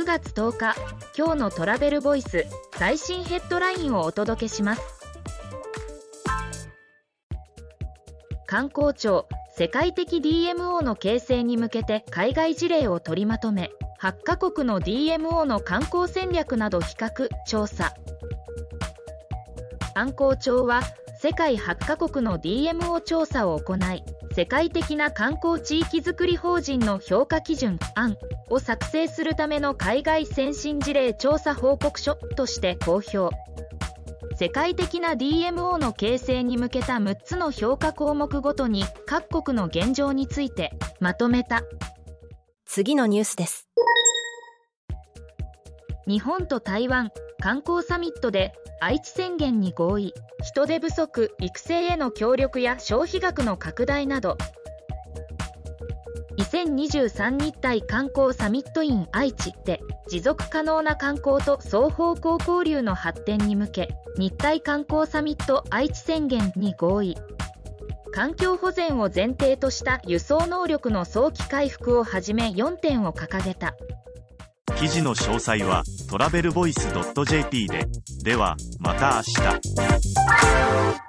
月10日今日のトラベルボイス最新ヘッドラインをお届けします。観光庁世界的 DMO の形成に向けて海外事例を取りまとめ8カ国の DMO の観光戦略など比較調査。観光庁は世界8カ国の DMO 調査を行い世界的な観光地域づくり法人の評価基準案を作成するための海外先進事例調査報告書として公表。世界的な DMO の形成に向けた6つの評価項目ごとに各国の現状についてまとめた。次のニュースです。日本と台湾観光サミットで愛知宣言に合意。人手不足育成への協力や消費額の拡大など。2023日体観光サミットイン愛知で持続可能な観光と双方向交流の発展に向け日体観光サミット愛知宣言に合意。環境保全を前提とした輸送能力の早期回復をはじめ4点を掲げた。記事の詳細はトラベルボイス .jp で。ではまた明日。